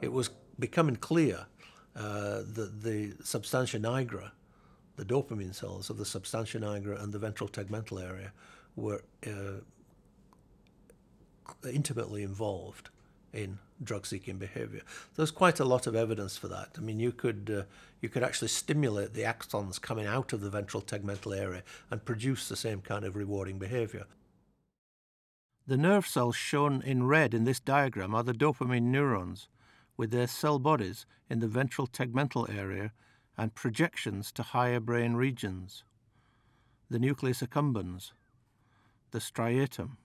it was becoming clear uh, that the substantia nigra, the dopamine cells of the substantia nigra and the ventral tegmental area, were uh, intimately involved in drug-seeking behavior. There's quite a lot of evidence for that. I mean, you could uh, you could actually stimulate the axons coming out of the ventral tegmental area and produce the same kind of rewarding behavior. The nerve cells shown in red in this diagram are the dopamine neurons, with their cell bodies in the ventral tegmental area and projections to higher brain regions. The nucleus accumbens, the striatum,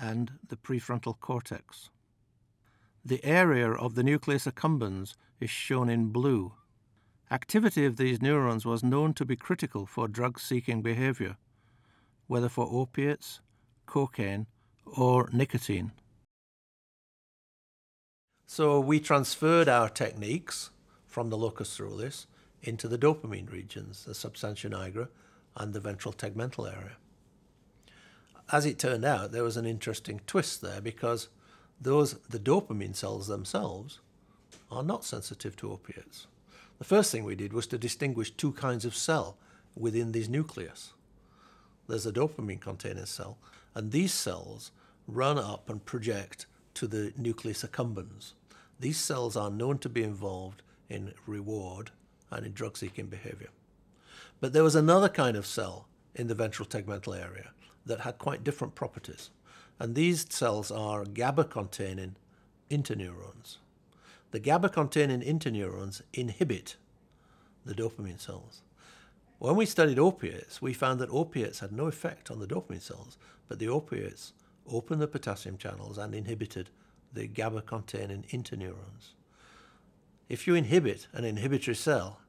and the prefrontal cortex. The area of the nucleus accumbens is shown in blue. Activity of these neurons was known to be critical for drug seeking behavior, whether for opiates, cocaine, or nicotine. So we transferred our techniques from the locus coeruleus into the dopamine regions, the substantia nigra and the ventral tegmental area. As it turned out, there was an interesting twist there because those the dopamine cells themselves are not sensitive to opiates. The first thing we did was to distinguish two kinds of cell within this nucleus. There's a dopamine containing cell, and these cells run up and project to the nucleus accumbens. These cells are known to be involved in reward and in drug seeking behavior. But there was another kind of cell in the ventral tegmental area that had quite different properties. And these cells are GABA containing interneurons. The GABA containing interneurons inhibit the dopamine cells. When we studied opiates, we found that opiates had no effect on the dopamine cells, but the opiates opened the potassium channels and inhibited the GABA containing interneurons. If you inhibit an inhibitory cell,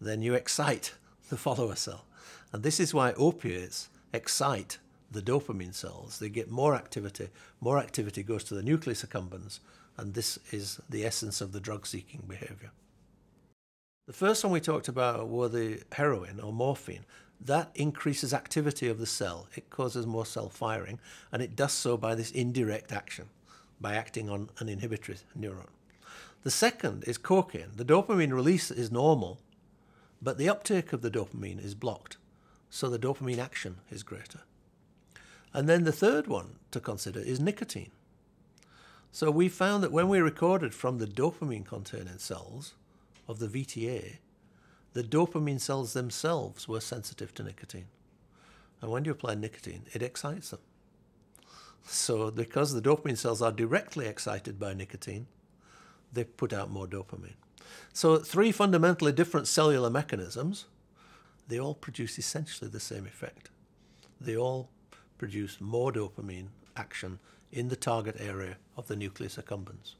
then you excite the follower cell. And this is why opiates excite the dopamine cells. They get more activity. More activity goes to the nucleus accumbens, and this is the essence of the drug seeking behavior. The first one we talked about were the heroin or morphine. That increases activity of the cell. It causes more cell firing, and it does so by this indirect action, by acting on an inhibitory neuron. The second is cocaine. The dopamine release is normal, but the uptake of the dopamine is blocked, so the dopamine action is greater. And then the third one to consider is nicotine. So we found that when we recorded from the dopamine containing cells of the VTA, the dopamine cells themselves were sensitive to nicotine. And when you apply nicotine, it excites them. So, because the dopamine cells are directly excited by nicotine, they put out more dopamine. So, three fundamentally different cellular mechanisms, they all produce essentially the same effect. They all produce more dopamine action in the target area of the nucleus accumbens.